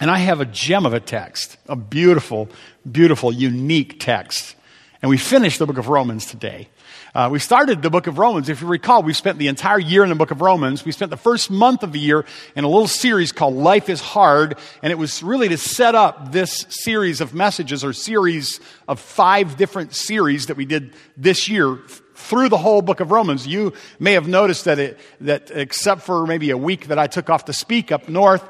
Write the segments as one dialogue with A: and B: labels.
A: And I have a gem of a text, a beautiful, beautiful, unique text. And we finished the book of Romans today. Uh, we started the book of Romans. If you recall, we spent the entire year in the book of Romans. We spent the first month of the year in a little series called Life is Hard. And it was really to set up this series of messages or series of five different series that we did this year through the whole book of Romans. You may have noticed that it, that except for maybe a week that I took off to speak up north,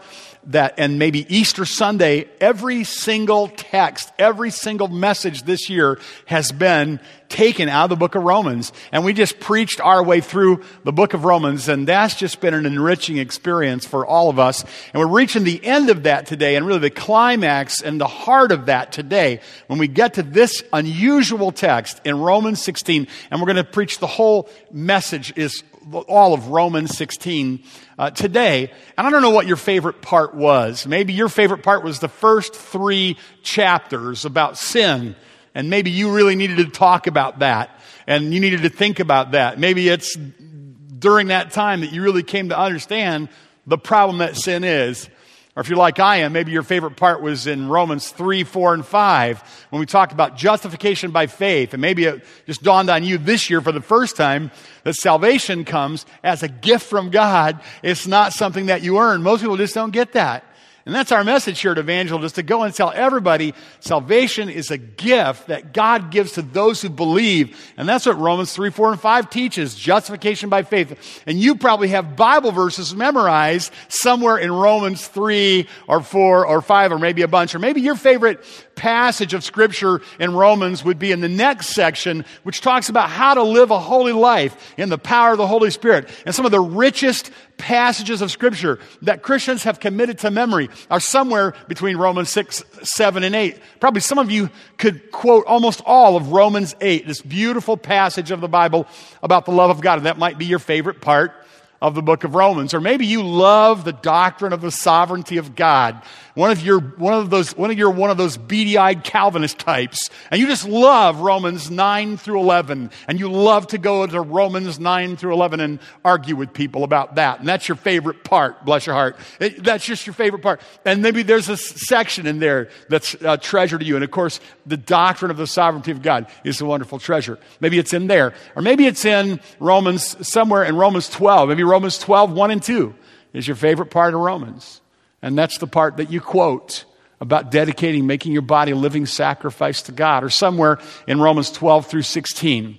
A: that, and maybe Easter Sunday, every single text, every single message this year has been taken out of the book of Romans. And we just preached our way through the book of Romans, and that's just been an enriching experience for all of us. And we're reaching the end of that today, and really the climax and the heart of that today when we get to this unusual text in Romans 16, and we're going to preach the whole message is all of Romans 16 uh, today. And I don't know what your favorite part was. Maybe your favorite part was the first three chapters about sin. And maybe you really needed to talk about that. And you needed to think about that. Maybe it's during that time that you really came to understand the problem that sin is. Or if you're like I am, maybe your favorite part was in Romans 3, 4, and 5 when we talked about justification by faith. And maybe it just dawned on you this year for the first time that salvation comes as a gift from God. It's not something that you earn. Most people just don't get that. And that's our message here at Evangel, is to go and tell everybody salvation is a gift that God gives to those who believe. And that's what Romans 3, 4, and 5 teaches justification by faith. And you probably have Bible verses memorized somewhere in Romans 3 or 4 or 5 or maybe a bunch. Or maybe your favorite passage of Scripture in Romans would be in the next section, which talks about how to live a holy life in the power of the Holy Spirit. And some of the richest passages of Scripture that Christians have committed to memory are somewhere between Romans 6, 7, and 8. Probably some of you could quote almost all of Romans 8, this beautiful passage of the Bible about the love of God. And that might be your favorite part of the book of Romans. Or maybe you love the doctrine of the sovereignty of God. One of your, one of those, one of your, one of those beady-eyed Calvinist types. And you just love Romans 9 through 11. And you love to go to Romans 9 through 11 and argue with people about that. And that's your favorite part, bless your heart. It, that's just your favorite part. And maybe there's a section in there that's a treasure to you. And of course, the doctrine of the sovereignty of God is a wonderful treasure. Maybe it's in there. Or maybe it's in Romans, somewhere in Romans 12. Maybe Romans 12, 1 and 2 is your favorite part of Romans. And that's the part that you quote about dedicating, making your body a living sacrifice to God, or somewhere in Romans 12 through 16.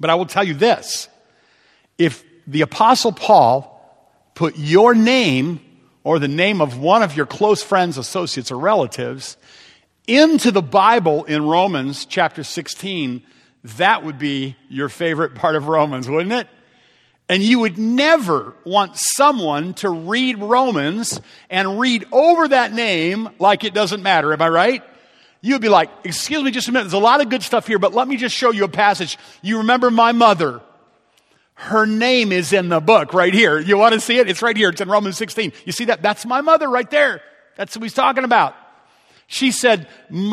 A: But I will tell you this if the Apostle Paul put your name or the name of one of your close friends, associates, or relatives into the Bible in Romans chapter 16, that would be your favorite part of Romans, wouldn't it? And you would never want someone to read Romans and read over that name like it doesn't matter. Am I right? You'd be like, excuse me just a minute. There's a lot of good stuff here, but let me just show you a passage. You remember my mother. Her name is in the book right here. You want to see it? It's right here. It's in Romans 16. You see that? That's my mother right there. That's what he's talking about. She said,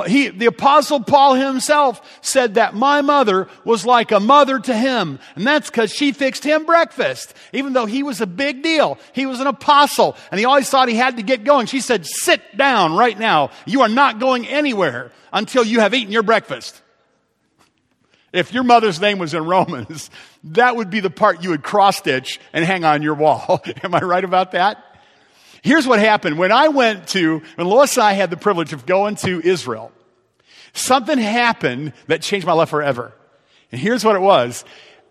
A: he, the apostle Paul himself said that my mother was like a mother to him. And that's because she fixed him breakfast. Even though he was a big deal. He was an apostle and he always thought he had to get going. She said, sit down right now. You are not going anywhere until you have eaten your breakfast. If your mother's name was in Romans, that would be the part you would cross stitch and hang on your wall. Am I right about that? Here's what happened. When I went to, when Lois and I had the privilege of going to Israel, something happened that changed my life forever. And here's what it was.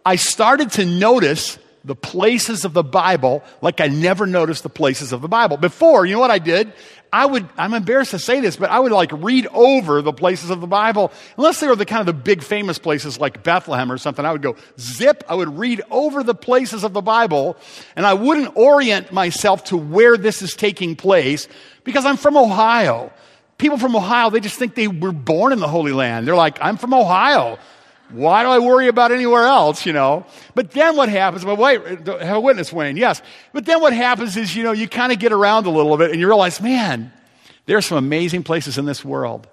A: I started to notice the places of the Bible like I never noticed the places of the Bible. Before, you know what I did? I would, I'm embarrassed to say this, but I would like read over the places of the Bible. Unless they were the kind of the big famous places like Bethlehem or something, I would go zip. I would read over the places of the Bible and I wouldn't orient myself to where this is taking place because I'm from Ohio. People from Ohio, they just think they were born in the Holy Land. They're like, I'm from Ohio. Why do I worry about anywhere else, you know? But then what happens, well, wait, have a witness, Wayne, yes. But then what happens is, you know, you kind of get around a little bit and you realize, man, there are some amazing places in this world.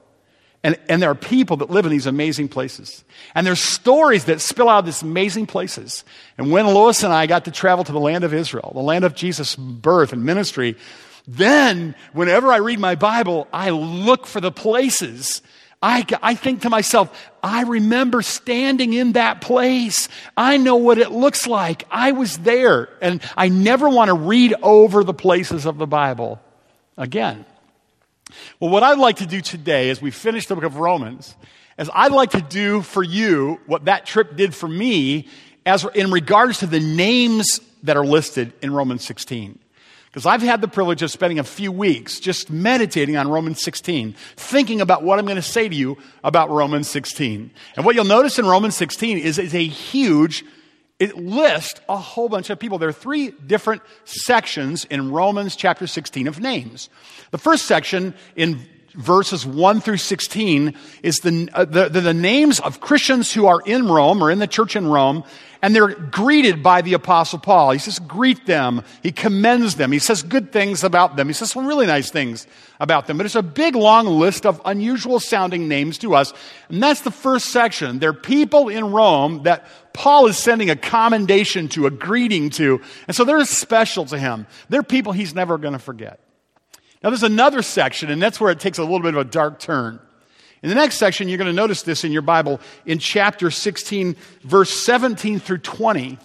A: And, and there are people that live in these amazing places. And there's stories that spill out of these amazing places. And when Lois and I got to travel to the land of Israel, the land of Jesus' birth and ministry, Then, whenever I read my Bible, I look for the places. I, I think to myself, I remember standing in that place. I know what it looks like. I was there. And I never want to read over the places of the Bible again. Well, what I'd like to do today as we finish the book of Romans is I'd like to do for you what that trip did for me as in regards to the names that are listed in Romans 16. Because I've had the privilege of spending a few weeks just meditating on Romans 16, thinking about what I'm going to say to you about Romans 16. And what you'll notice in Romans 16 is it's a huge, it lists a whole bunch of people. There are three different sections in Romans chapter 16 of names. The first section in verses 1 through 16 is the, uh, the, the, names of Christians who are in Rome or in the church in Rome, and they're greeted by the Apostle Paul. He says, greet them. He commends them. He says good things about them. He says some really nice things about them. But it's a big, long list of unusual sounding names to us. And that's the first section. They're people in Rome that Paul is sending a commendation to, a greeting to. And so they're special to him. They're people he's never going to forget. Now, there's another section, and that's where it takes a little bit of a dark turn. In the next section, you're going to notice this in your Bible in chapter 16, verse 17 through 20.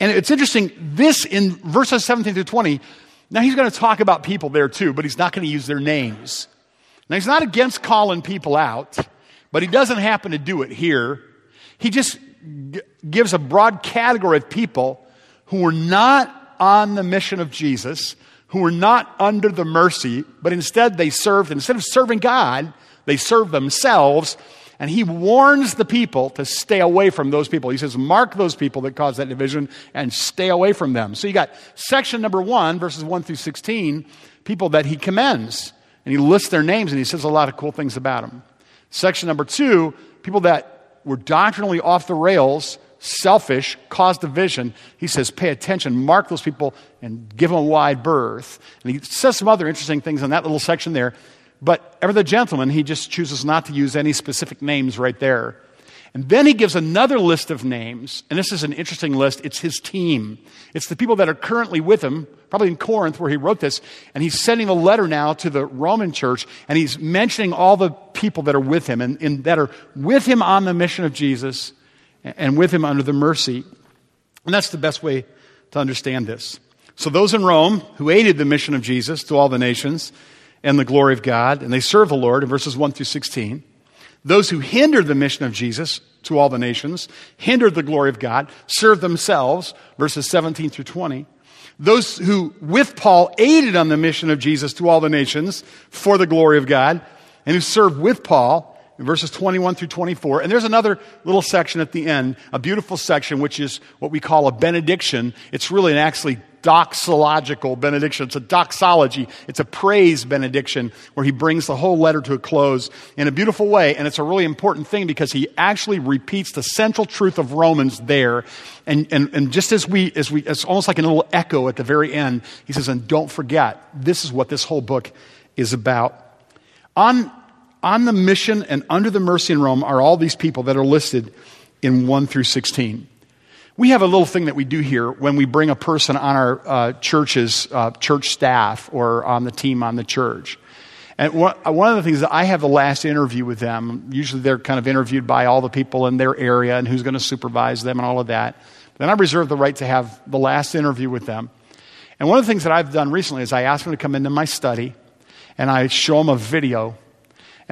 A: And it's interesting, this in verses 17 through 20, now he's going to talk about people there too, but he's not going to use their names. Now, he's not against calling people out, but he doesn't happen to do it here. He just g- gives a broad category of people who were not on the mission of Jesus, who were not under the mercy, but instead they served, instead of serving God, they serve themselves. And he warns the people to stay away from those people. He says, mark those people that cause that division and stay away from them. So you got section number one, verses 1 through 16, people that he commends. And he lists their names and he says a lot of cool things about them. Section number two, people that were doctrinally off the rails selfish, cause division, he says, pay attention, mark those people, and give them a wide berth. And he says some other interesting things in that little section there. But ever the gentleman, he just chooses not to use any specific names right there. And then he gives another list of names, and this is an interesting list. It's his team. It's the people that are currently with him, probably in Corinth where he wrote this, and he's sending a letter now to the Roman church, and he's mentioning all the people that are with him and, and that are with him on the mission of Jesus and with him under the mercy. And that's the best way to understand this. So, those in Rome who aided the mission of Jesus to all the nations and the glory of God, and they serve the Lord in verses 1 through 16. Those who hindered the mission of Jesus to all the nations, hindered the glory of God, serve themselves, verses 17 through 20. Those who, with Paul, aided on the mission of Jesus to all the nations for the glory of God, and who served with Paul, in verses 21 through 24. And there's another little section at the end, a beautiful section, which is what we call a benediction. It's really an actually doxological benediction. It's a doxology. It's a praise benediction where he brings the whole letter to a close in a beautiful way. And it's a really important thing because he actually repeats the central truth of Romans there. And, and, and just as we, as we, it's almost like a little echo at the very end. He says, and don't forget, this is what this whole book is about. On on the mission and under the mercy in Rome are all these people that are listed in 1 through 16. We have a little thing that we do here when we bring a person on our uh, church's uh, church staff or on the team on the church. And one of the things that I have the last interview with them, usually they're kind of interviewed by all the people in their area and who's going to supervise them and all of that. Then I reserve the right to have the last interview with them. And one of the things that I've done recently is I ask them to come into my study and I show them a video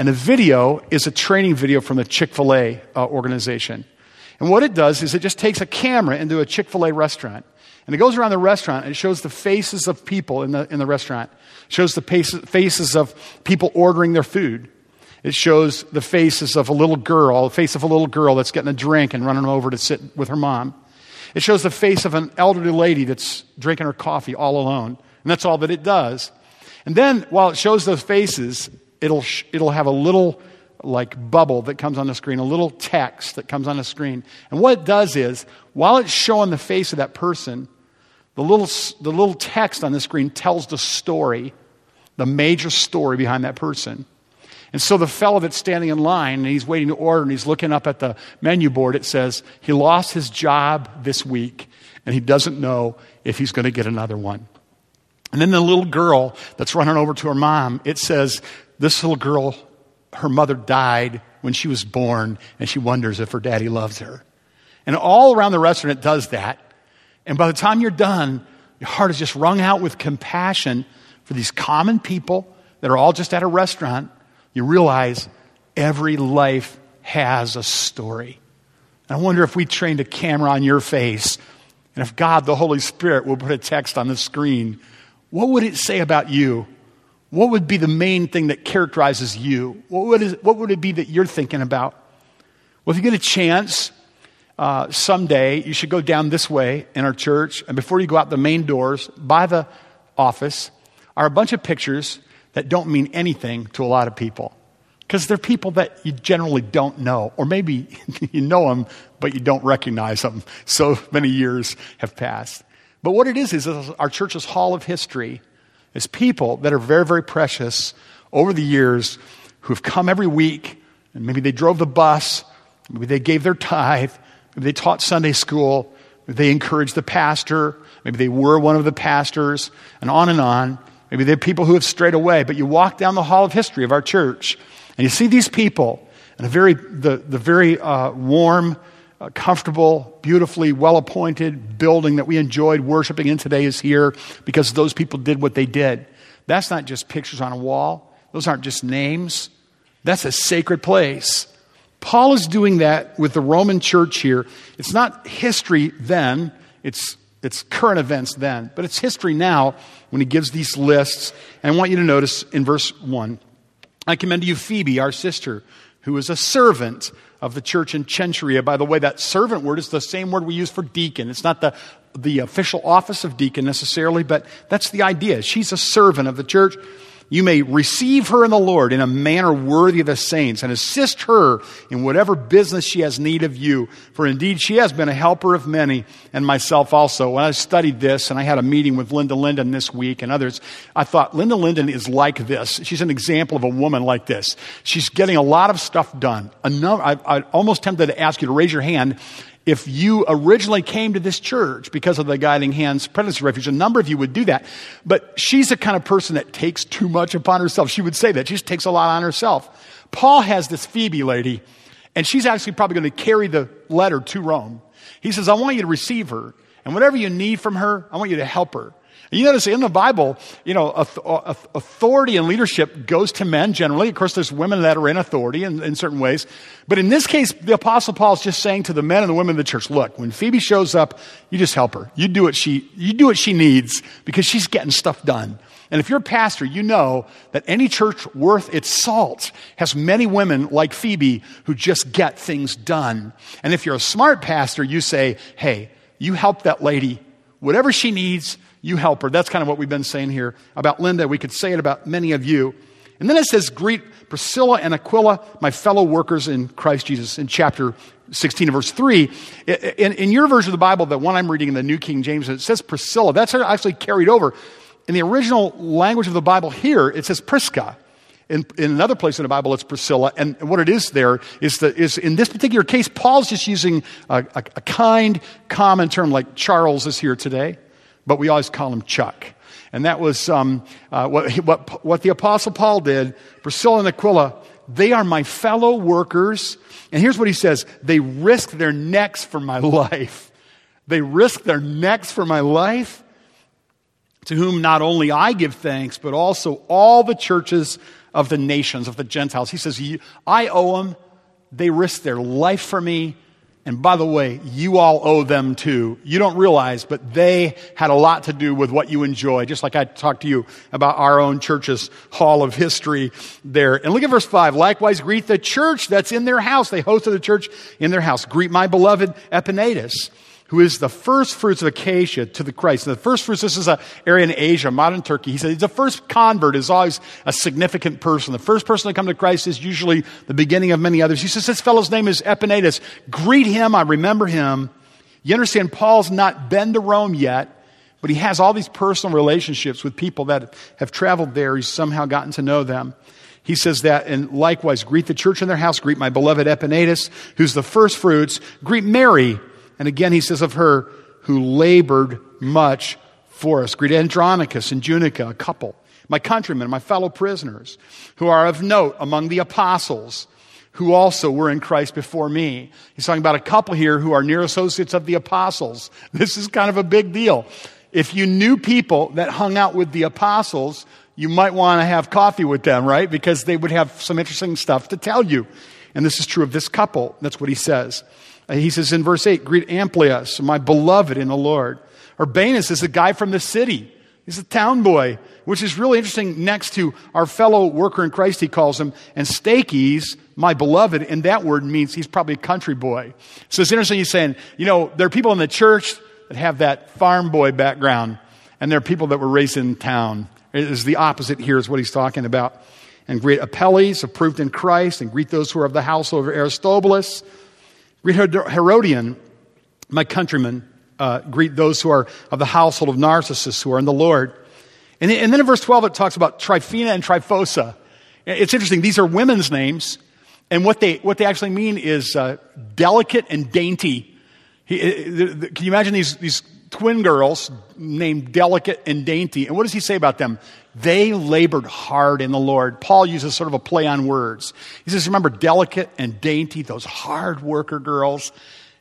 A: and the video is a training video from the Chick fil A uh, organization. And what it does is it just takes a camera into a Chick fil A restaurant. And it goes around the restaurant and it shows the faces of people in the, in the restaurant. It shows the faces of people ordering their food. It shows the faces of a little girl, the face of a little girl that's getting a drink and running over to sit with her mom. It shows the face of an elderly lady that's drinking her coffee all alone. And that's all that it does. And then, while it shows those faces, it'll, it'll have a little like bubble that comes on the screen, a little text that comes on the screen. And what it does is, while it's showing the face of that person, the little, the little text on the screen tells the story, the major story behind that person. And so the fellow that's standing in line and he's waiting to order and he's looking up at the menu board, it says he lost his job this week and he doesn't know if he's going to get another one. And then the little girl that's running over to her mom, it says, This little girl, her mother died when she was born, and she wonders if her daddy loves her. And all around the restaurant, it does that. And by the time you're done, your heart is just wrung out with compassion for these common people that are all just at a restaurant. You realize every life has a story. And I wonder if we trained a camera on your face, and if God, the Holy Spirit, will put a text on the screen, what would it say about you? What would be the main thing that characterizes you? What would, it, what would it be that you're thinking about? Well, if you get a chance, uh, someday you should go down this way in our church, and before you go out the main doors, by the office, are a bunch of pictures that don't mean anything to a lot of people. Because they're people that you generally don't know, or maybe you know them, but you don't recognize them. So many years have passed. But what it is, is our church's hall of history is people that are very, very precious over the years who have come every week, and maybe they drove the bus, maybe they gave their tithe, Maybe they taught Sunday school. Maybe they encouraged the pastor. Maybe they were one of the pastors, and on and on. Maybe they're people who have strayed away. But you walk down the hall of history of our church, and you see these people in a very, the, the very uh, warm, uh, comfortable, beautifully well appointed building that we enjoyed worshiping in today is here because those people did what they did. That's not just pictures on a wall, those aren't just names. That's a sacred place. Paul is doing that with the Roman church here. It's not history then, it's, it's current events then, but it's history now when he gives these lists. And I want you to notice in verse 1 I commend to you Phoebe, our sister, who is a servant of the church in Cenchrea. By the way, that servant word is the same word we use for deacon. It's not the, the official office of deacon necessarily, but that's the idea. She's a servant of the church you may receive her in the Lord in a manner worthy of the saints and assist her in whatever business she has need of you. For indeed, she has been a helper of many and myself also. When I studied this and I had a meeting with Linda Linden this week and others, I thought Linda Linden is like this. She's an example of a woman like this. She's getting a lot of stuff done. I, I almost tempted to ask you to raise your hand if you originally came to this church because of the Guiding Hands Pregnancy Refuge, a number of you would do that. But she's the kind of person that takes too much upon herself. She would say that. She just takes a lot on herself. Paul has this Phoebe lady, and she's actually probably going to carry the letter to Rome. He says, I want you to receive her, and whatever you need from her, I want you to help her. You notice in the Bible, you know, authority and leadership goes to men generally. Of course, there's women that are in authority in, in certain ways. But in this case, the Apostle Paul is just saying to the men and the women of the church, look, when Phoebe shows up, you just help her. You do what she, you do what she needs because she's getting stuff done. And if you're a pastor, you know that any church worth its salt has many women like Phoebe who just get things done. And if you're a smart pastor, you say, hey, you help that lady. Whatever she needs, you help her. That's kind of what we've been saying here about Linda. We could say it about many of you. And then it says, Greet Priscilla and Aquila, my fellow workers in Christ Jesus, in chapter 16 verse 3. In, in, your version of the Bible, the one I'm reading in the New King James, it says Priscilla. That's actually carried over. In the original language of the Bible here, it says Prisca. In, in another place in the Bible, it's Priscilla. And what it is there is, that is in this particular case, Paul's just using a, a, a kind, common term like Charles is here today but we always call him Chuck. And that was um, uh, what, what, what the Apostle Paul did. Priscilla and Aquila, they are my fellow workers. And here's what he says they risk their necks for my life. They risk their necks for my life, to whom not only I give thanks, but also all the churches of the nations, of the Gentiles. He says, I owe them. They risk their life for me. And by the way, you all owe them too. You don't realize, but they had a lot to do with what you enjoy, just like I talked to you about our own church's hall of history there. And look at verse 5. Likewise, greet the church that's in their house. They hosted the church in their house. Greet my beloved Epaenetus who is the first fruits of Achaia to the Christ. And the first fruits, this is an area in Asia, modern Turkey. He said the first convert is always a significant person. The first person to come to Christ is usually the beginning of many others. He says, this fellow's name is Epaenetus. Greet him. I remember him. You understand, Paul's not been to Rome yet, but he has all these personal relationships with people that have traveled there. He's somehow gotten to know them. He says that, and likewise, greet the church in their house, greet my beloved Epaenetus, who's the first fruits, greet Mary, and again, he says of her, who labored much for us. Greet Andronicus and Junia, a couple. My countrymen, my fellow prisoners, who are of note among the apostles, who also were in Christ before me. He's talking about a couple here who are near associates of the apostles. This is kind of a big deal. If you knew people that hung out with the apostles, you might want to have coffee with them, right? Because they would have some interesting stuff to tell you. And this is true of this couple. That's what he says. Uh, he says in verse 8, Greet Amplias, my beloved in the Lord. Urbanus is a guy from the city. He's a town boy, which is really interesting next to our fellow worker in Christ, he calls him. And Stachys, my beloved, and that word means he's probably a country boy. So it's interesting he's saying, you know, there are people in the church that have that farm boy background, and there are people that were raised in town. It is the opposite here, is what he's talking about. And greet Apelles, approved in Christ, and greet those who are of the household of Aristobulus. Greet Herodion, my countrymen. Uh, greet those who are of the household of Narcissus, who are in the Lord. And, then in verse 12, it talks about Tryphena and Tryphosa. It's interesting. These are women's names. And what they, what they actually mean is uh, delicate and dainty. He, uh, can you imagine these, these twin girls named Delicate and Dainty? And what does he say about them? They labored hard in the Lord. Paul uses sort of a play on words. He says, Remember, delicate and dainty, those hard worker girls.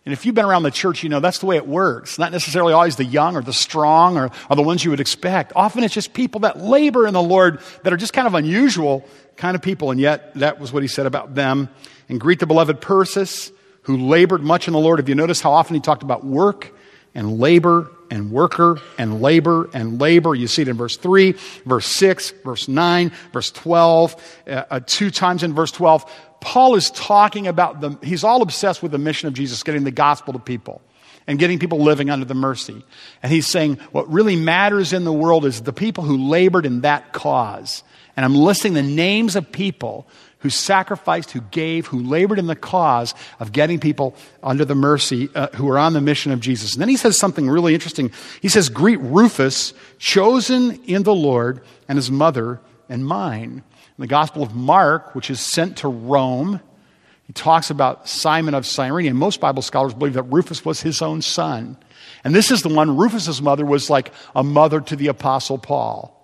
A: And if you've been around the church, you know that's the way it works. Not necessarily always the young or the strong or, or the ones you would expect. Often it's just people that labor in the Lord that are just kind of unusual kind of people. And yet, that was what he said about them. And greet the beloved Persis, who labored much in the Lord. Have you noticed how often he talked about work and labor and worker and labor and labor. You see it in verse 3, verse 6, verse 9, verse 12, uh, uh, two times in verse 12. Paul is talking about the, he's all obsessed with the mission of Jesus, getting the gospel to people and getting people living under the mercy. And he's saying what really matters in the world is the people who labored in that cause. And I'm listing the names of people who sacrificed, who gave, who labored in the cause of getting people under the mercy, uh, who are on the mission of Jesus. And then he says something really interesting. He says, Greet Rufus, chosen in the Lord, and his mother and mine. In the Gospel of Mark, which is sent to Rome, he talks about Simon of Cyrene. And most Bible scholars believe that Rufus was his own son. And this is the one, Rufus's mother was like a mother to the Apostle Paul.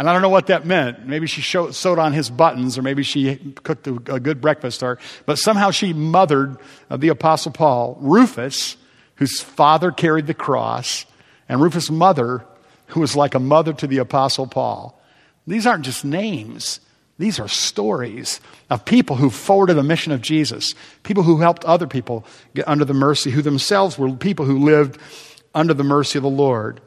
A: And I don't know what that meant. Maybe she showed, sewed on his buttons, or maybe she cooked a, a good breakfast, or, but somehow she mothered uh, the Apostle Paul. Rufus, whose father carried the cross, and Rufus' mother, who was like a mother to the Apostle Paul. These aren't just names. These are stories of people who forwarded the mission of Jesus, people who helped other people get under the mercy, who themselves were people who lived under the mercy of the Lord.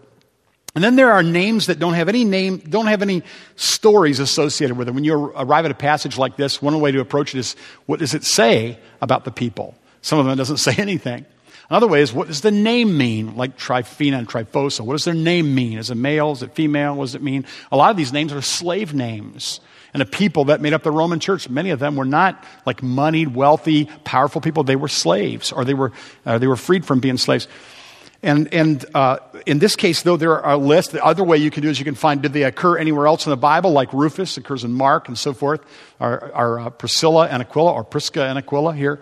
A: And then there are names that don't have any name, don't have any stories associated with them. When you arrive at a passage like this, one way to approach it is what does it say about the people? Some of them doesn't say anything. Another way is what does the name mean? Like Tryphena and Tryphosa. What does their name mean? Is it male? Is it female? What does it mean? A lot of these names are slave names. And the people that made up the Roman church, many of them were not like moneyed, wealthy, powerful people. They were slaves or they were, uh, they were freed from being slaves. And, and uh, in this case, though, there are a list. The other way you can do is you can find did they occur anywhere else in the Bible, like Rufus occurs in Mark and so forth, or, or uh, Priscilla and Aquila, or Prisca and Aquila here.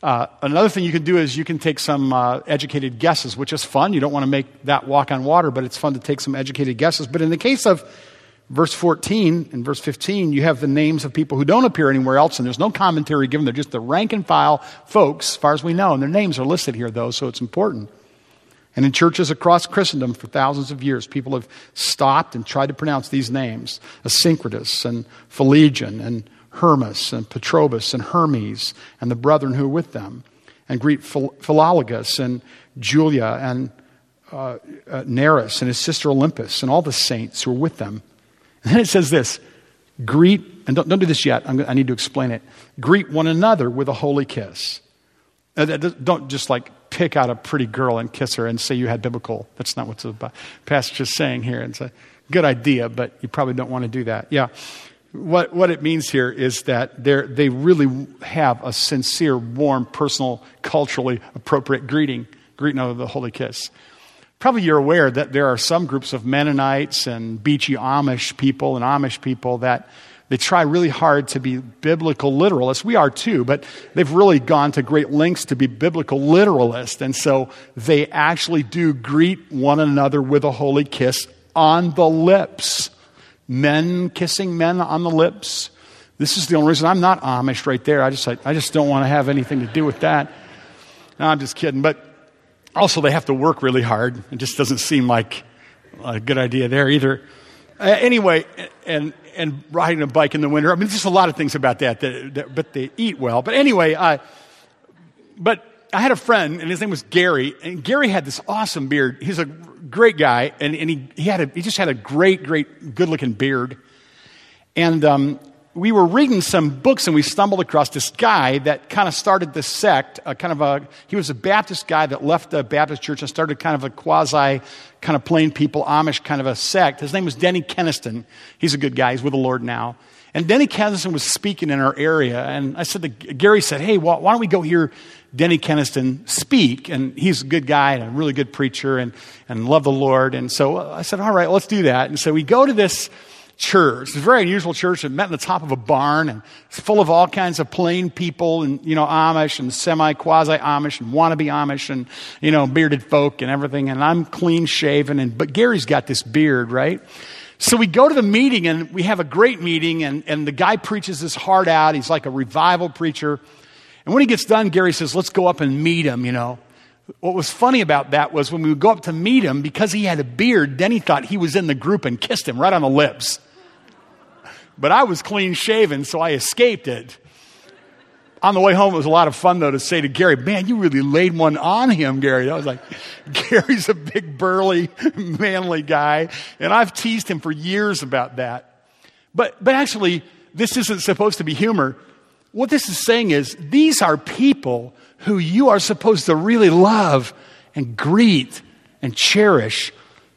A: Uh, another thing you can do is you can take some uh, educated guesses, which is fun. You don't want to make that walk on water, but it's fun to take some educated guesses. But in the case of verse 14 and verse 15, you have the names of people who don't appear anywhere else, and there's no commentary given. They're just the rank and file folks, as far as we know. And their names are listed here, though, so it's important. And in churches across Christendom for thousands of years, people have stopped and tried to pronounce these names Asyncritus and Phlegon and Hermas and Patrobas and Hermes and the brethren who are with them. And greet Philologus and Julia and uh, uh, Nereus and his sister Olympas and all the saints who are with them. And then it says this greet, and don't, don't do this yet, I'm, i need to explain it. Greet one another with a holy kiss. Uh, don't just like pick out a pretty girl and kiss her and say you had biblical. That's not what the passage is saying here. It's a good idea, but you probably don't want to do that. Yeah. What, what it means here is that they really have a sincere, warm, personal, culturally appropriate greeting, greeting of the holy kiss. Probably you're aware that there are some groups of Mennonites and beachy Amish people and Amish people that they try really hard to be biblical literalists. We are too, but they've really gone to great lengths to be biblical literalists. And so they actually do greet one another with a holy kiss on the lips. Men kissing men on the lips. This is the only reason I'm not Amish right there. I just, I, I just don't want to have anything to do with that. No, I'm just kidding. But also, they have to work really hard. It just doesn't seem like a good idea there either. Uh, anyway, and and riding a bike in the winter. I mean, there's just a lot of things about that, that, that but they eat well. But anyway, uh, but I had a friend, and his name was Gary, and Gary had this awesome beard. He's a great guy, and, and he, he, had a, he just had a great, great, good looking beard. And um, we were reading some books and we stumbled across this guy that kind of started this sect, kind of a, he was a Baptist guy that left the Baptist church and started kind of a quasi, kind of plain people, Amish kind of a sect. His name was Denny Kenaston. He's a good guy. He's with the Lord now. And Denny Kenaston was speaking in our area. And I said to Gary said, Hey, why don't we go hear Denny Kenaston speak? And he's a good guy and a really good preacher and, and love the Lord. And so uh, I said, All right, let's do that. And so we go to this, church. It's a very unusual church. It met in the top of a barn and it's full of all kinds of plain people and, you know, Amish and semi quasi Amish and wannabe Amish and, you know, bearded folk and everything. And I'm clean shaven and, but Gary's got this beard, right? So we go to the meeting and we have a great meeting and, and the guy preaches his heart out. He's like a revival preacher. And when he gets done, Gary says, let's go up and meet him, you know. What was funny about that was when we would go up to meet him, because he had a beard, Denny thought he was in the group and kissed him right on the lips. But I was clean shaven, so I escaped it. On the way home, it was a lot of fun, though, to say to Gary, Man, you really laid one on him, Gary. I was like, Gary's a big, burly, manly guy, and I've teased him for years about that. But, but actually, this isn't supposed to be humor. What this is saying is, these are people who you are supposed to really love and greet and cherish.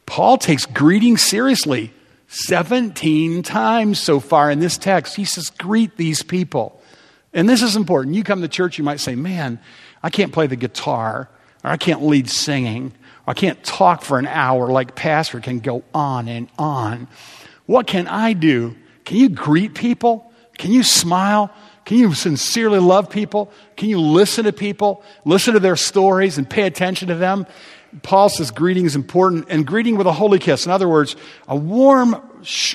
A: Paul takes greeting seriously. 17 times so far in this text, he says, Greet these people. And this is important. You come to church, you might say, Man, I can't play the guitar, or I can't lead singing, or I can't talk for an hour like Pastor can go on and on. What can I do? Can you greet people? Can you smile? Can you sincerely love people? Can you listen to people, listen to their stories, and pay attention to them? Paul says greeting is important, and greeting with a holy kiss. In other words, a warm,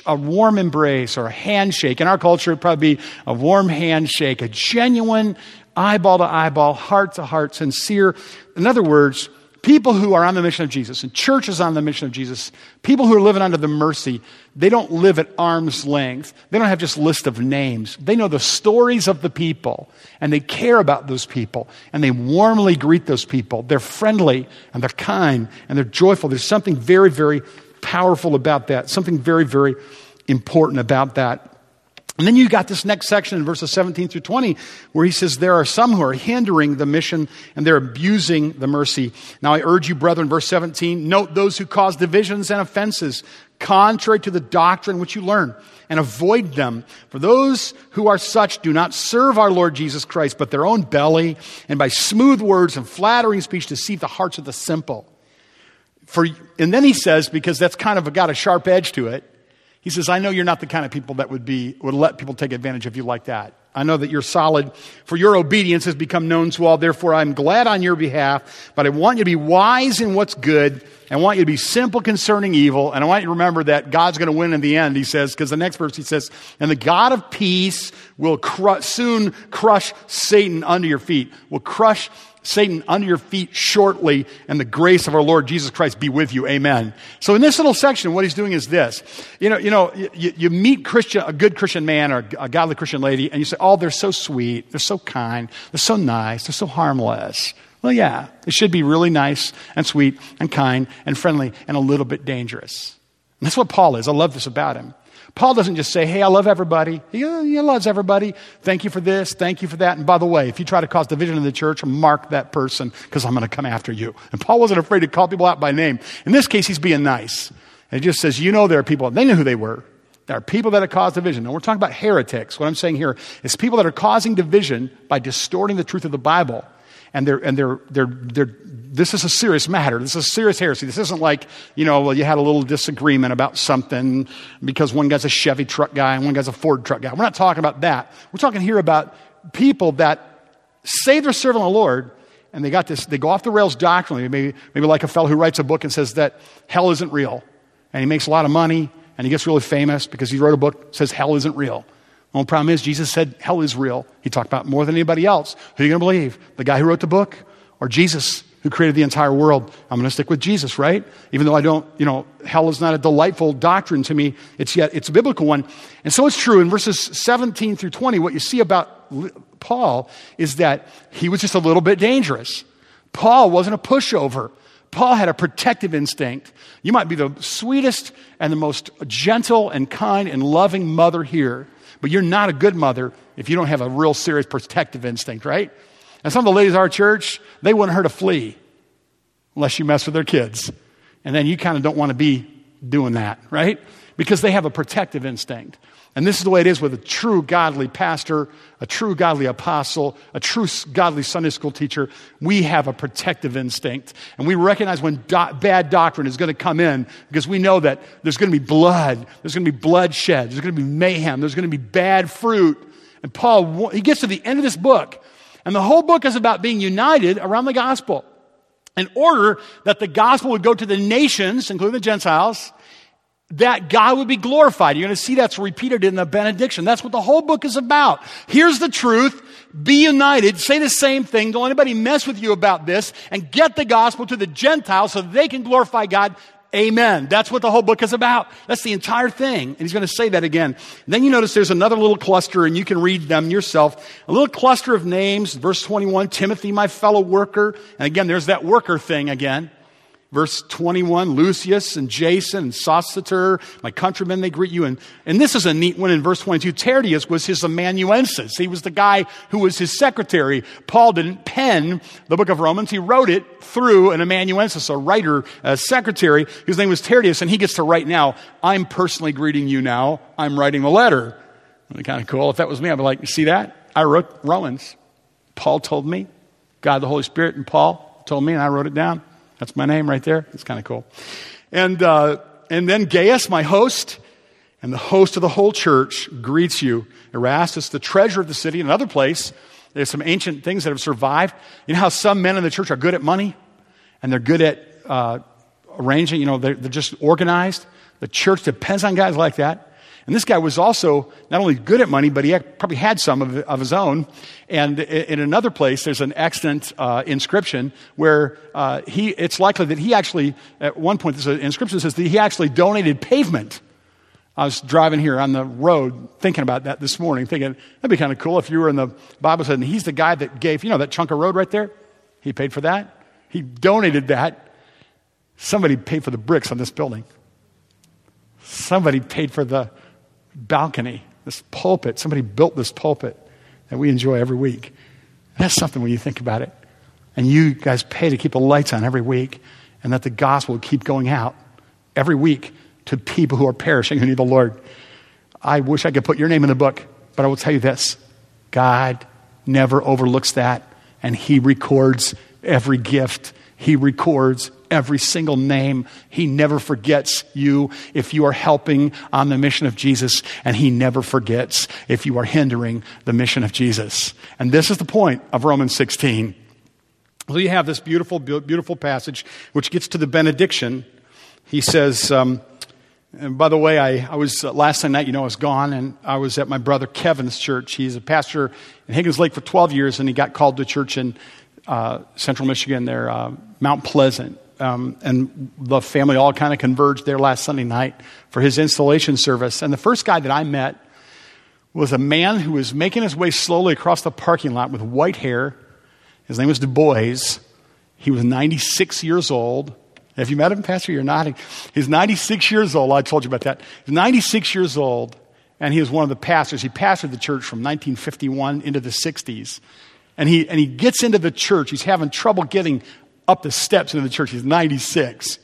A: a warm embrace or a handshake. In our culture, it'd probably be a warm handshake, a genuine eyeball to eyeball, heart to heart, sincere. In other words, people who are on the mission of Jesus and churches on the mission of Jesus, people who are living under the mercy, they don't live at arm's length. They don't have just list of names. They know the stories of the people and they care about those people and they warmly greet those people. They're friendly and they're kind and they're joyful. There's something very, very powerful about that, something very, very important about that. And then you got this next section in verses 17 through 20 where he says, There are some who are hindering the mission and they're abusing the mercy. Now I urge you, brethren, verse 17, note those who cause divisions and offenses contrary to the doctrine which you learn and avoid them. For those who are such do not serve our Lord Jesus Christ, but their own belly, and by smooth words and flattering speech deceive the hearts of the simple. For, and then he says, because that's kind of got a sharp edge to it, he says, I know you're not the kind of people that would be, would let people take advantage of you like that. I know that you're solid, for your obedience has become known to all. Therefore, I'm glad on your behalf, but I want you to be wise in what's good. I want you to be simple concerning evil. And I want you to remember that God's going to win in the end, he says, because the next verse he says, and the God of peace will cru- soon crush Satan under your feet, will crush Satan under your feet shortly, and the grace of our Lord Jesus Christ be with you. Amen. So in this little section, what he's doing is this. You know, you know, you, you meet Christian, a good Christian man or a godly Christian lady, and you say, oh, they're so sweet, they're so kind, they're so nice, they're so harmless. Well, yeah, it should be really nice and sweet and kind and friendly and a little bit dangerous. And that's what Paul is. I love this about him. Paul doesn't just say, Hey, I love everybody. He, uh, he loves everybody. Thank you for this. Thank you for that. And by the way, if you try to cause division in the church, mark that person because I'm going to come after you. And Paul wasn't afraid to call people out by name. In this case, he's being nice. And he just says, You know, there are people, they knew who they were. There are people that have caused division. And we're talking about heretics. What I'm saying here is people that are causing division by distorting the truth of the Bible. And they're, and they're, they're, they're, this is a serious matter. This is a serious heresy. This isn't like, you know, well, you had a little disagreement about something because one guy's a Chevy truck guy and one guy's a Ford truck guy. We're not talking about that. We're talking here about people that say they're serving the Lord and they got this, they go off the rails doctrinally. Maybe, maybe like a fellow who writes a book and says that hell isn't real and he makes a lot of money and he gets really famous because he wrote a book that says hell isn't real. Only problem is Jesus said hell is real. He talked about more than anybody else. Who are you going to believe? The guy who wrote the book or Jesus who created the entire world? I'm going to stick with Jesus, right? Even though I don't, you know, hell is not a delightful doctrine to me, it's yet it's a biblical one. And so it's true in verses 17 through 20 what you see about Paul is that he was just a little bit dangerous. Paul wasn't a pushover. Paul had a protective instinct. You might be the sweetest and the most gentle and kind and loving mother here, but you're not a good mother if you don't have a real serious protective instinct, right? And some of the ladies at our church, they wouldn't hurt a flea unless you mess with their kids. And then you kind of don't want to be doing that, right? Because they have a protective instinct. And this is the way it is with a true godly pastor, a true godly apostle, a true godly Sunday school teacher. We have a protective instinct. And we recognize when do- bad doctrine is going to come in because we know that there's going to be blood, there's going to be bloodshed, there's going to be mayhem, there's going to be bad fruit. And Paul, he gets to the end of this book, and the whole book is about being united around the gospel in order that the gospel would go to the nations, including the Gentiles, that God would be glorified. You're going to see that's repeated in the benediction. That's what the whole book is about. Here's the truth. Be united. Say the same thing. Don't anybody mess with you about this and get the gospel to the Gentiles so they can glorify God. Amen. That's what the whole book is about. That's the entire thing. And he's going to say that again. then you notice there's another little cluster, and you can read them yourself. A little cluster of names. Verse 21, Timothy, my fellow worker. And again, there's that worker thing again. Verse 21, Lucius and Jason and Sosipater, my countrymen, they greet you. And, and this is a neat one in verse 22. Tertius was his amanuensis. He was the guy who was his secretary. Paul didn't pen the book of Romans. He wrote it through an amanuensis, a writer, a secretary. His name was Tertius, and he gets to write now, I'm personally greeting you now. I'm writing the letter. Really kind of cool. If that was me, I'd be like, see that? I wrote Romans. Paul told me. God, the Holy Spirit, and Paul told me, and I wrote it down. That's my name right there. It's kind of cool. And, uh, and then Gaius, my host, and the host of the whole church greets you. Erastus, the treasurer of the city, another place. There's some ancient things that have survived. You know how some men in the church are good at money and they're good at uh, arranging, you know, they're, they're just organized. The church depends on guys like that. And this guy was also not only good at money, but he probably had some of, of, his own. And in another place, there's an excellent uh, inscription where uh, he, it's likely that he actually, at one point, this inscription says that he actually donated pavement. I was driving here on the road thinking about that this morning, thinking that'd be kind of cool if you were in the Bible said, and he's the guy that gave, you know, that chunk of road right there? He paid for that. He donated that. Somebody paid for the bricks on this building. Somebody paid for the balcony, this pulpit. Somebody built this pulpit that we enjoy every week. That's something when you think about it. And you guys pay to keep the lights on every week, and that the gospel keep going out every week to people who are perishing who need the Lord. I wish I could put your name in the book, but I will tell you this God never overlooks that, and He records every gift, He records every single name. He never forgets you if you are helping on the mission of Jesus, and He never forgets if you are hindering the mission of Jesus. And this is the point of Romans 16. So you have this beautiful, beautiful passage which gets to the benediction. He says, um, and by the way, I, I was uh, last night, you know, I was gone, and I was at my brother Kevin's church. He's a pastor in Higgins Lake for 12 years, and he got called to church in uh, central Michigan, there, uh, Mount Pleasant um, and the family all kind of converged there last Sunday night for his installation service. And the first guy that I met was a man who was making his way slowly across the parking lot with white hair. His name was Du Bois. He was 96 years old. Have you met him, Pastor? You're nodding. He's 96 years old. I told you about that. He's 96 years old, and he was one of the pastors. He pastored the church from 1951 into the 60s. And he, and he gets into the church. He's having trouble getting up the steps into the church. He's 96.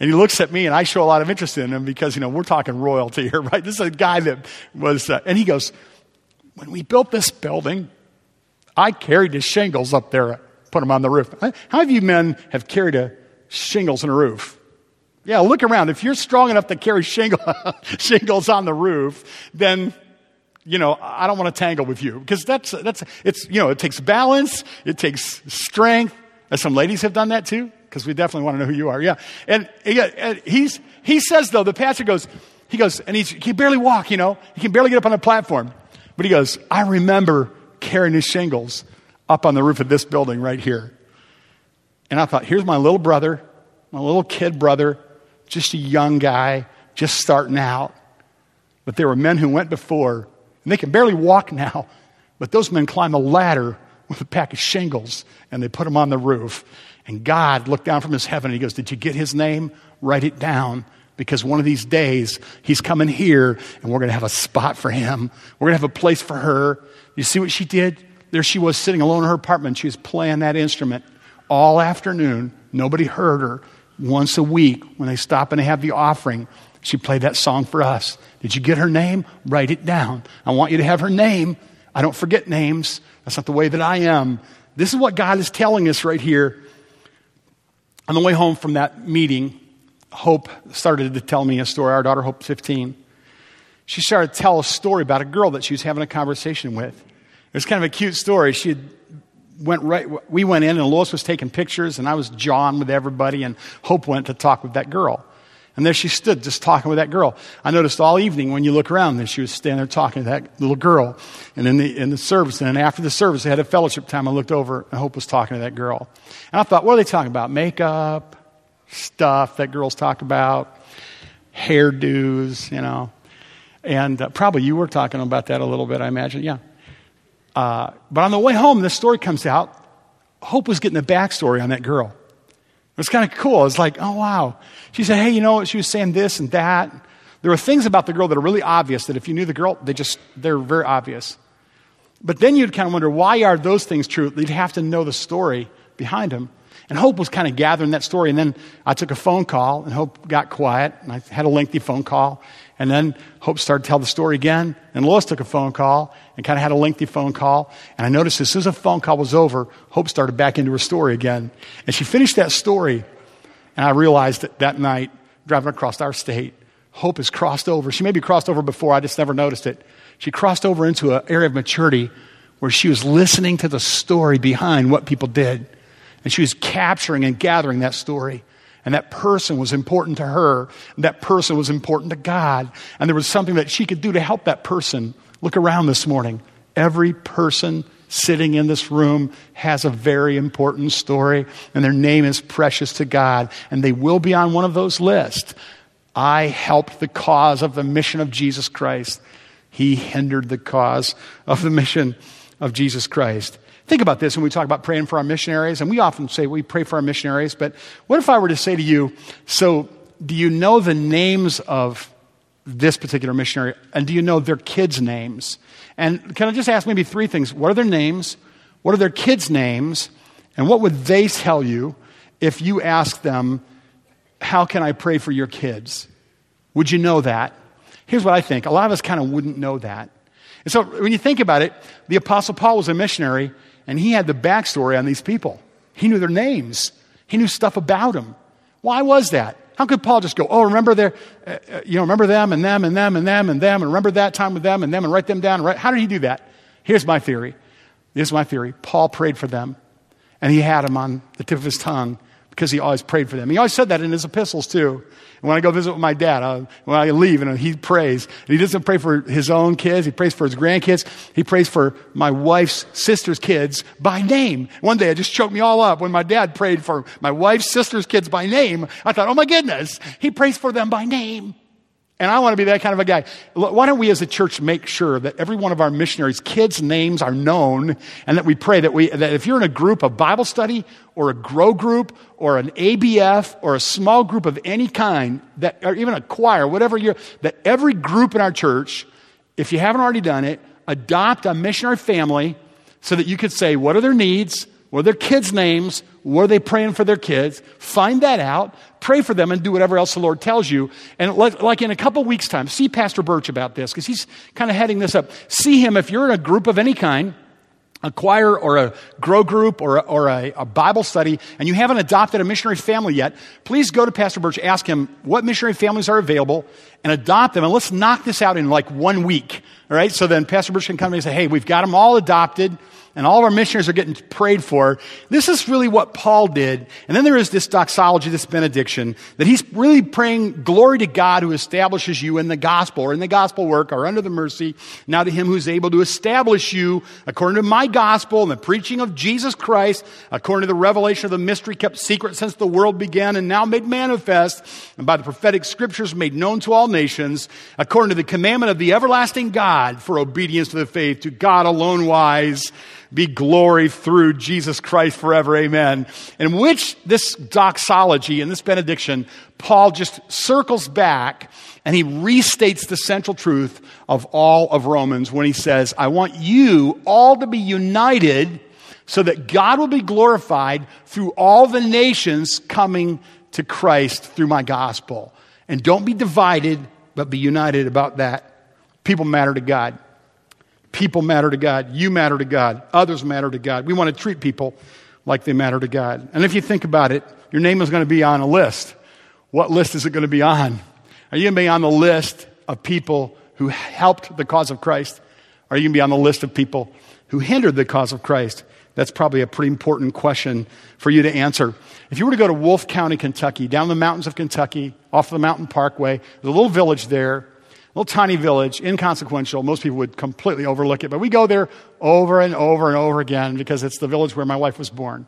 A: And he looks at me, and I show a lot of interest in him because, you know, we're talking royalty here, right? This is a guy that was, uh, and he goes, When we built this building, I carried the shingles up there put them on the roof. How many of you men have carried a shingles on a roof? Yeah, look around. If you're strong enough to carry shingle, shingles on the roof, then you know, I don't want to tangle with you because that's, that's, it's, you know, it takes balance, it takes strength. Some ladies have done that too because we definitely want to know who you are. Yeah. And, and he's, he says though, the pastor goes, he goes, and he can barely walk, you know, he can barely get up on the platform. But he goes, I remember carrying his shingles up on the roof of this building right here. And I thought, here's my little brother, my little kid brother, just a young guy, just starting out. But there were men who went before and they can barely walk now, but those men climb a ladder with a pack of shingles and they put them on the roof. And God looked down from his heaven and he goes, Did you get his name? Write it down because one of these days he's coming here and we're going to have a spot for him. We're going to have a place for her. You see what she did? There she was sitting alone in her apartment. She was playing that instrument all afternoon. Nobody heard her. Once a week, when they stop and they have the offering, she played that song for us. Did you get her name? Write it down. I want you to have her name. I don't forget names. That's not the way that I am. This is what God is telling us right here. On the way home from that meeting, Hope started to tell me a story. Our daughter, Hope, 15. She started to tell a story about a girl that she was having a conversation with. It was kind of a cute story. She went right, we went in and Lois was taking pictures and I was jawing with everybody and Hope went to talk with that girl. And there she stood, just talking with that girl. I noticed all evening when you look around that she was standing there talking to that little girl. And in the, in the service, and after the service, they had a fellowship time. I looked over, and Hope was talking to that girl. And I thought, what are they talking about? Makeup, stuff that girls talk about, hairdos, you know. And uh, probably you were talking about that a little bit, I imagine. Yeah. Uh, but on the way home, this story comes out. Hope was getting the backstory on that girl. It was kind of cool. It's like, oh, wow. She said, hey, you know, she was saying this and that. There were things about the girl that are really obvious that if you knew the girl, they just, they're very obvious. But then you'd kind of wonder, why are those things true? You'd have to know the story behind them. And Hope was kind of gathering that story. And then I took a phone call, and Hope got quiet. And I had a lengthy phone call. And then Hope started to tell the story again. And Lois took a phone call and kind of had a lengthy phone call. And I noticed as soon as the phone call was over, Hope started back into her story again. And she finished that story. And I realized that that night, driving across our state, Hope has crossed over. She may maybe crossed over before, I just never noticed it. She crossed over into an area of maturity where she was listening to the story behind what people did. And she was capturing and gathering that story. And that person was important to her. And that person was important to God. And there was something that she could do to help that person. Look around this morning. Every person sitting in this room has a very important story, and their name is precious to God, and they will be on one of those lists. I helped the cause of the mission of Jesus Christ. He hindered the cause of the mission of Jesus Christ. Think about this when we talk about praying for our missionaries, and we often say we pray for our missionaries, but what if I were to say to you, so do you know the names of this particular missionary, and do you know their kids' names? And can I just ask maybe three things? What are their names? What are their kids' names? And what would they tell you if you asked them, How can I pray for your kids? Would you know that? Here's what I think a lot of us kind of wouldn't know that. And so when you think about it, the Apostle Paul was a missionary, and he had the backstory on these people. He knew their names, he knew stuff about them. Why was that? How could Paul just go, oh, remember their, uh, uh, you know, remember them and them and them and them and them and remember that time with them and them and write them down? How did he do that? Here's my theory. Here's my theory. Paul prayed for them and he had them on the tip of his tongue because he always prayed for them. He always said that in his epistles too. And when I go visit with my dad, I, when I leave, and he prays. And he doesn't pray for his own kids. He prays for his grandkids. He prays for my wife's sister's kids by name. One day it just choked me all up when my dad prayed for my wife's sister's kids by name. I thought, oh my goodness, he prays for them by name. And I want to be that kind of a guy. Why don't we as a church make sure that every one of our missionaries' kids' names are known and that we pray that we, that if you're in a group of Bible study or a grow group or an ABF or a small group of any kind that, or even a choir, whatever you're, that every group in our church, if you haven't already done it, adopt a missionary family so that you could say, what are their needs? Are their kids' names? were they praying for their kids? Find that out, pray for them, and do whatever else the Lord tells you. And like in a couple weeks' time, see Pastor Birch about this because he's kind of heading this up. See him if you're in a group of any kind a choir or a grow group or, a, or a, a, Bible study and you haven't adopted a missionary family yet, please go to Pastor Birch, ask him what missionary families are available and adopt them. And let's knock this out in like one week. All right. So then Pastor Birch can come and say, Hey, we've got them all adopted and all of our missionaries are getting prayed for. This is really what Paul did. And then there is this doxology, this benediction, that he's really praying glory to God who establishes you in the gospel or in the gospel work or under the mercy. Now to him who's able to establish you according to my gospel and the preaching of Jesus Christ, according to the revelation of the mystery kept secret since the world began and now made manifest, and by the prophetic scriptures made known to all nations, according to the commandment of the everlasting God for obedience to the faith, to God alone wise be glory through Jesus Christ forever. Amen. In which this doxology and this benediction, Paul just circles back and he restates the central truth of all of Romans when he says, I want you all to be united so that God will be glorified through all the nations coming to Christ through my gospel. And don't be divided, but be united about that. People matter to God. People matter to God. You matter to God. Others matter to God. We want to treat people like they matter to God. And if you think about it, your name is going to be on a list. What list is it going to be on? Are you going to be on the list of people who helped the cause of Christ? Are you going to be on the list of people who hindered the cause of Christ? That's probably a pretty important question for you to answer. If you were to go to Wolfe County, Kentucky, down the mountains of Kentucky, off the mountain parkway, there's a little village there little tiny village, inconsequential. Most people would completely overlook it, but we go there over and over and over again because it's the village where my wife was born.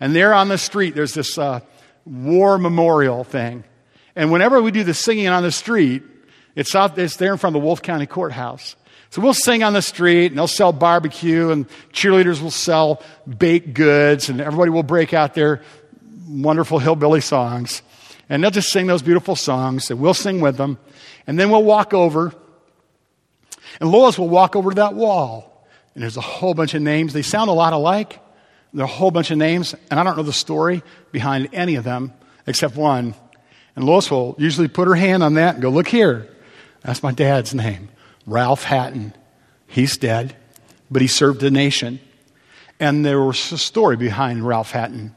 A: And there on the street, there's this uh, war memorial thing. And whenever we do the singing on the street, it's out it's there in front of the Wolfe County Courthouse. So we'll sing on the street and they'll sell barbecue and cheerleaders will sell baked goods and everybody will break out their wonderful hillbilly songs. And they'll just sing those beautiful songs and we'll sing with them. And then we'll walk over, and Lois will walk over to that wall. And there's a whole bunch of names. They sound a lot alike. There are a whole bunch of names, and I don't know the story behind any of them except one. And Lois will usually put her hand on that and go, Look here. That's my dad's name, Ralph Hatton. He's dead, but he served the nation. And there was a story behind Ralph Hatton.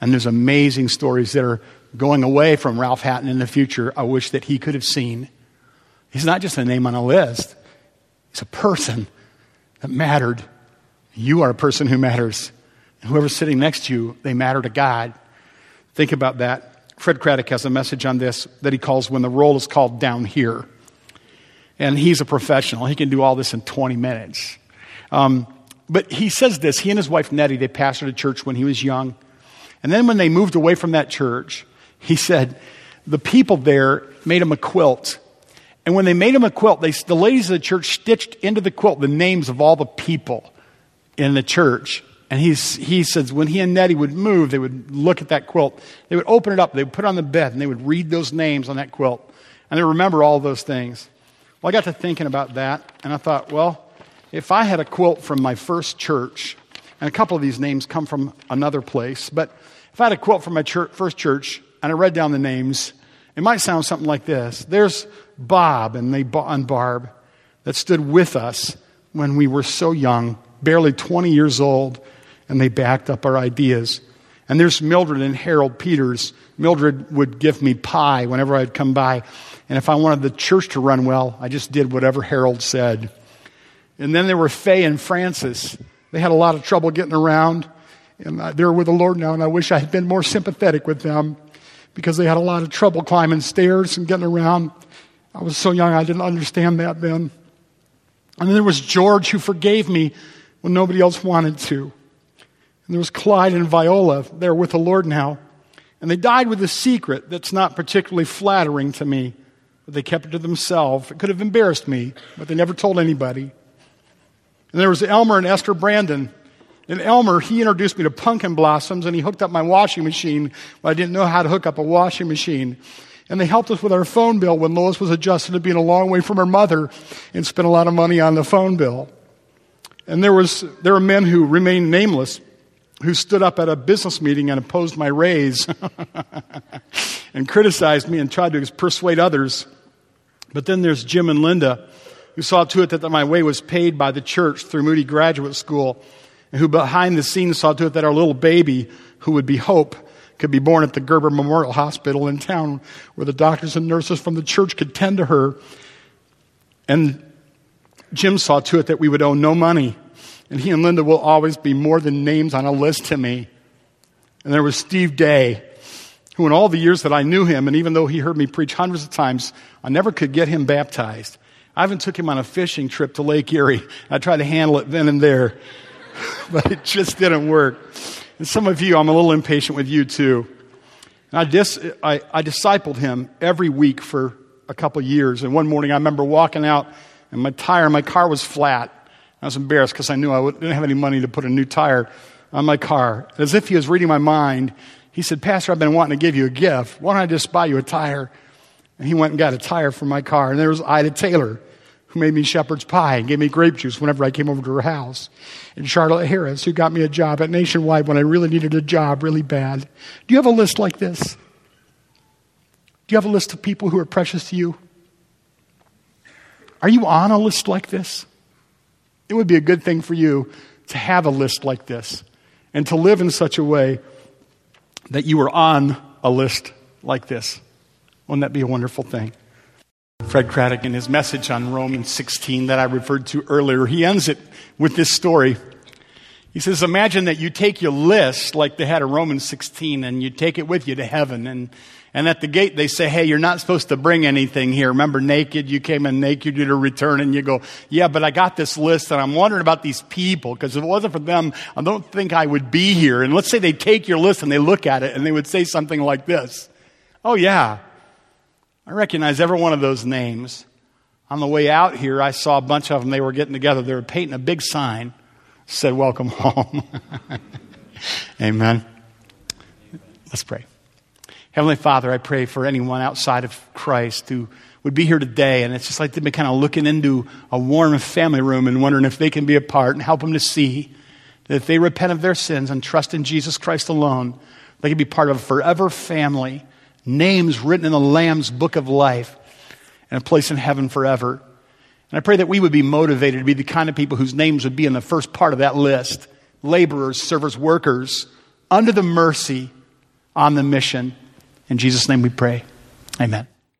A: And there's amazing stories that are going away from Ralph Hatton in the future. I wish that he could have seen. He's not just a name on a list, he's a person that mattered. You are a person who matters. And whoever's sitting next to you, they matter to God. Think about that. Fred Craddock has a message on this that he calls When the Roll is Called Down Here. And he's a professional. He can do all this in 20 minutes. Um, but he says this he and his wife Nettie, they pastored a church when he was young. And then when they moved away from that church, he said the people there made him a quilt and when they made him a quilt, they, the ladies of the church stitched into the quilt the names of all the people in the church. And he's, he says when he and Nettie would move, they would look at that quilt. They would open it up, they would put it on the bed, and they would read those names on that quilt. And they remember all those things. Well, I got to thinking about that, and I thought, well, if I had a quilt from my first church, and a couple of these names come from another place, but if I had a quilt from my church, first church, and I read down the names, it might sound something like this There's Bob and, they, and Barb that stood with us when we were so young, barely 20 years old, and they backed up our ideas. And there's Mildred and Harold Peters. Mildred would give me pie whenever I'd come by. And if I wanted the church to run well, I just did whatever Harold said. And then there were Faye and Francis. They had a lot of trouble getting around. And uh, they're with the Lord now, and I wish I had been more sympathetic with them because they had a lot of trouble climbing stairs and getting around. I was so young, I didn't understand that then. And then there was George, who forgave me when nobody else wanted to. And there was Clyde and Viola. They're with the Lord now. And they died with a secret that's not particularly flattering to me, but they kept it to themselves. It could have embarrassed me, but they never told anybody. And there was Elmer and Esther Brandon. And Elmer, he introduced me to pumpkin blossoms and he hooked up my washing machine, I didn't know how to hook up a washing machine. And they helped us with our phone bill when Lois was adjusted to being a long way from her mother and spent a lot of money on the phone bill. And there, was, there were men who remained nameless who stood up at a business meeting and opposed my raise and criticized me and tried to persuade others. But then there's Jim and Linda who saw to it that my way was paid by the church through Moody Graduate School and who behind the scenes saw to it that our little baby, who would be Hope, could be born at the Gerber Memorial Hospital in town where the doctors and nurses from the church could tend to her. And Jim saw to it that we would owe no money. And he and Linda will always be more than names on a list to me. And there was Steve Day, who in all the years that I knew him, and even though he heard me preach hundreds of times, I never could get him baptized. I even took him on a fishing trip to Lake Erie. I tried to handle it then and there, but it just didn't work. And some of you, I'm a little impatient with you too. I, dis, I, I discipled him every week for a couple years. And one morning I remember walking out and my tire my car was flat. I was embarrassed because I knew I didn't have any money to put a new tire on my car. As if he was reading my mind, he said, Pastor, I've been wanting to give you a gift. Why don't I just buy you a tire? And he went and got a tire for my car. And there was Ida Taylor, who made me shepherd's pie and gave me grape juice whenever I came over to her house. And Charlotte Harris, who got me a job at Nationwide when I really needed a job really bad. Do you have a list like this? Do you have a list of people who are precious to you? Are you on a list like this? It would be a good thing for you to have a list like this and to live in such a way that you are on a list like this. Wouldn't that be a wonderful thing? Fred Craddock, in his message on Romans 16 that I referred to earlier, he ends it with this story. He says, Imagine that you take your list, like they had in Romans 16, and you take it with you to heaven. And and at the gate, they say, Hey, you're not supposed to bring anything here. Remember, naked, you came in naked, you a return, and you go, Yeah, but I got this list, and I'm wondering about these people, because if it wasn't for them, I don't think I would be here. And let's say they take your list and they look at it, and they would say something like this Oh, yeah, I recognize every one of those names. On the way out here, I saw a bunch of them. They were getting together. They were painting a big sign, said, Welcome home. Amen. Let's pray. Heavenly Father, I pray for anyone outside of Christ who would be here today, and it's just like they've been kind of looking into a warm family room and wondering if they can be a part and help them to see that if they repent of their sins and trust in Jesus Christ alone, they can be part of a forever family, names written in the Lamb's book of life, and a place in heaven forever. And I pray that we would be motivated to be the kind of people whose names would be in the first part of that list laborers, servers, workers, under the mercy, on the mission in Jesus' name we pray. Amen.